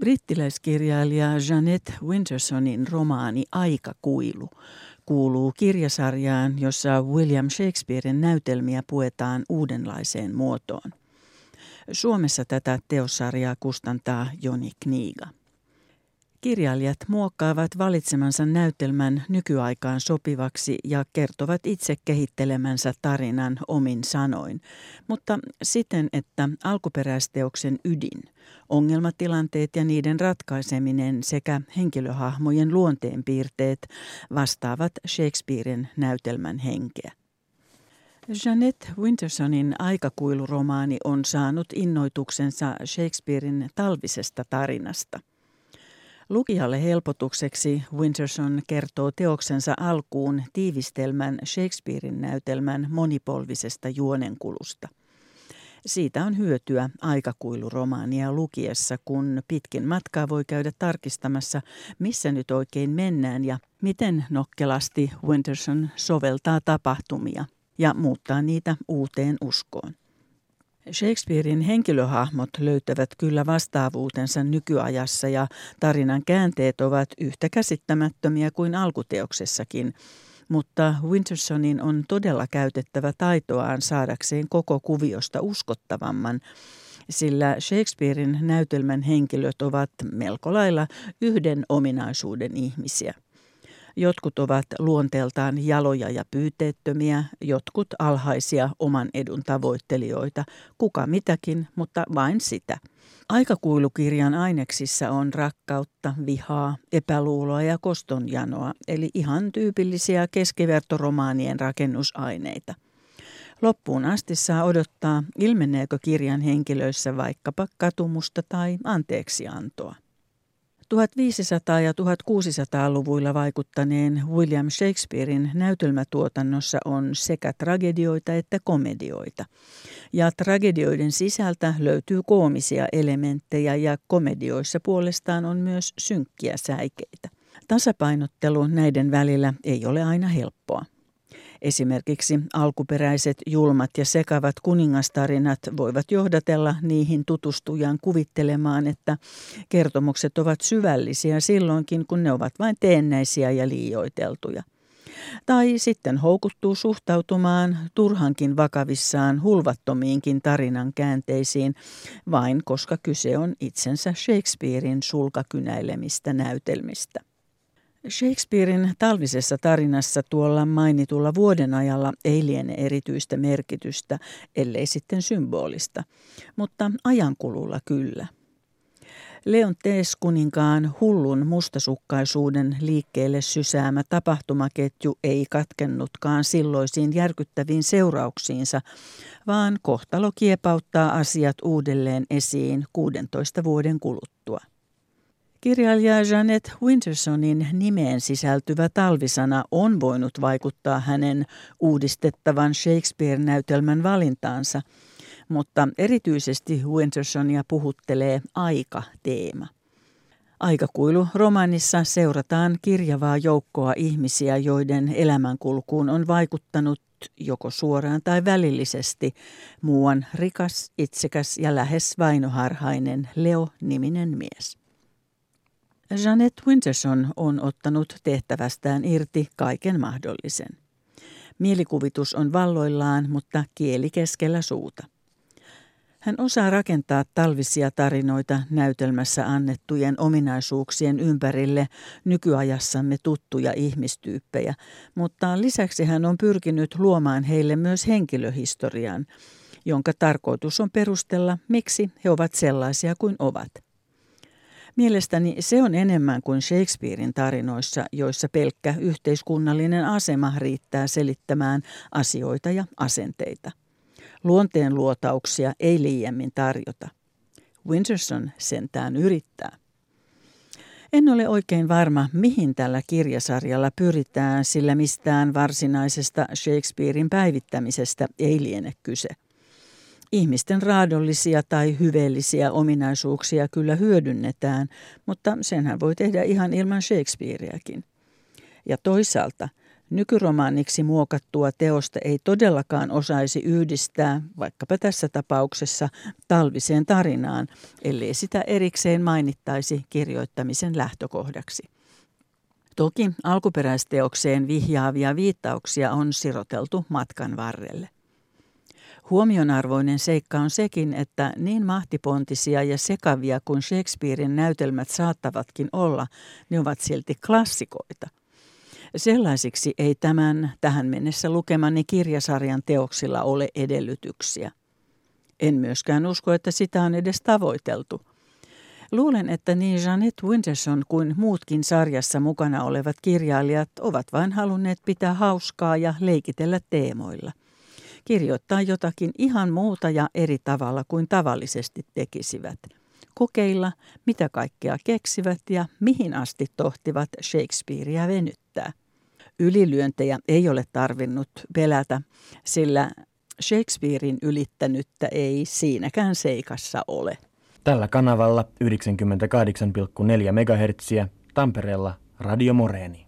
Brittiläiskirjailija Janet Wintersonin romaani Aikakuilu kuuluu kirjasarjaan, jossa William Shakespearen näytelmiä puetaan uudenlaiseen muotoon. Suomessa tätä teossarjaa kustantaa Joni Kniiga. Kirjailijat muokkaavat valitsemansa näytelmän nykyaikaan sopivaksi ja kertovat itse kehittelemänsä tarinan omin sanoin, mutta siten, että alkuperäisteoksen ydin, ongelmatilanteet ja niiden ratkaiseminen sekä henkilöhahmojen luonteenpiirteet vastaavat Shakespearen näytelmän henkeä. Janet Wintersonin aikakuiluromaani on saanut innoituksensa Shakespearein talvisesta tarinasta. Lukijalle helpotukseksi Winterson kertoo teoksensa alkuun tiivistelmän Shakespearein näytelmän monipolvisesta juonenkulusta. Siitä on hyötyä aikakuiluromaania lukiessa, kun pitkin matkaa voi käydä tarkistamassa, missä nyt oikein mennään ja miten nokkelasti Winterson soveltaa tapahtumia ja muuttaa niitä uuteen uskoon. Shakespearein henkilöhahmot löytävät kyllä vastaavuutensa nykyajassa ja tarinan käänteet ovat yhtä käsittämättömiä kuin alkuteoksessakin, mutta Wintersonin on todella käytettävä taitoaan saadakseen koko kuviosta uskottavamman, sillä Shakespearein näytelmän henkilöt ovat melko lailla yhden ominaisuuden ihmisiä. Jotkut ovat luonteeltaan jaloja ja pyyteettömiä, jotkut alhaisia oman edun tavoittelijoita, kuka mitäkin, mutta vain sitä. Aikakuilukirjan aineksissa on rakkautta, vihaa, epäluuloa ja kostonjanoa, eli ihan tyypillisiä keskivertoromaanien rakennusaineita. Loppuun asti saa odottaa, ilmeneekö kirjan henkilöissä vaikkapa katumusta tai anteeksiantoa. 1500- ja 1600-luvuilla vaikuttaneen William Shakespearein näytelmätuotannossa on sekä tragedioita että komedioita. Ja tragedioiden sisältä löytyy koomisia elementtejä ja komedioissa puolestaan on myös synkkiä säikeitä. Tasapainottelu näiden välillä ei ole aina helppoa. Esimerkiksi alkuperäiset julmat ja sekavat kuningastarinat voivat johdatella niihin tutustujan kuvittelemaan, että kertomukset ovat syvällisiä silloinkin, kun ne ovat vain teennäisiä ja liioiteltuja. Tai sitten houkuttuu suhtautumaan turhankin vakavissaan hulvattomiinkin tarinan käänteisiin, vain koska kyse on itsensä Shakespearein sulkakynäilemistä näytelmistä. Shakespearein talvisessa tarinassa tuolla mainitulla vuoden ajalla ei liene erityistä merkitystä, ellei sitten symbolista, mutta ajankululla kyllä. Leon Tees kuninkaan hullun mustasukkaisuuden liikkeelle sysäämä tapahtumaketju ei katkennutkaan silloisiin järkyttäviin seurauksiinsa, vaan kohtalo kiepauttaa asiat uudelleen esiin 16 vuoden kuluttua. Kirjailija Janet Wintersonin nimeen sisältyvä talvisana on voinut vaikuttaa hänen uudistettavan Shakespeare-näytelmän valintaansa, mutta erityisesti Wintersonia puhuttelee aika-teema. Aikakuilu romanissa seurataan kirjavaa joukkoa ihmisiä, joiden elämänkulkuun on vaikuttanut joko suoraan tai välillisesti muuan rikas, itsekäs ja lähes vainoharhainen Leo-niminen mies. Janet Winterson on ottanut tehtävästään irti kaiken mahdollisen. Mielikuvitus on valloillaan, mutta kieli keskellä suuta. Hän osaa rakentaa talvisia tarinoita näytelmässä annettujen ominaisuuksien ympärille nykyajassamme tuttuja ihmistyyppejä, mutta lisäksi hän on pyrkinyt luomaan heille myös henkilöhistorian, jonka tarkoitus on perustella, miksi he ovat sellaisia kuin ovat. Mielestäni se on enemmän kuin Shakespearein tarinoissa, joissa pelkkä yhteiskunnallinen asema riittää selittämään asioita ja asenteita. Luonteen luotauksia ei liiemmin tarjota. Winterson sentään yrittää. En ole oikein varma, mihin tällä kirjasarjalla pyritään, sillä mistään varsinaisesta Shakespearein päivittämisestä ei liene kyse. Ihmisten raadollisia tai hyveellisiä ominaisuuksia kyllä hyödynnetään, mutta senhän voi tehdä ihan ilman Shakespeareakin. Ja toisaalta Nykyromaaniksi muokattua teosta ei todellakaan osaisi yhdistää, vaikkapa tässä tapauksessa, talviseen tarinaan, ellei sitä erikseen mainittaisi kirjoittamisen lähtökohdaksi. Toki alkuperäisteokseen vihjaavia viittauksia on siroteltu matkan varrelle. Huomionarvoinen seikka on sekin, että niin mahtipontisia ja sekavia kuin Shakespearein näytelmät saattavatkin olla, ne ovat silti klassikoita. Sellaisiksi ei tämän tähän mennessä lukemani kirjasarjan teoksilla ole edellytyksiä. En myöskään usko, että sitä on edes tavoiteltu. Luulen, että niin Janet Winterson kuin muutkin sarjassa mukana olevat kirjailijat ovat vain halunneet pitää hauskaa ja leikitellä teemoilla. Kirjoittaa jotakin ihan muuta ja eri tavalla kuin tavallisesti tekisivät. Kokeilla, mitä kaikkea keksivät ja mihin asti tohtivat Shakespearea venyttää. Ylilyöntejä ei ole tarvinnut pelätä, sillä Shakespearein ylittänyttä ei siinäkään seikassa ole. Tällä kanavalla 98,4 MHz Tampereella Radio Moreeni.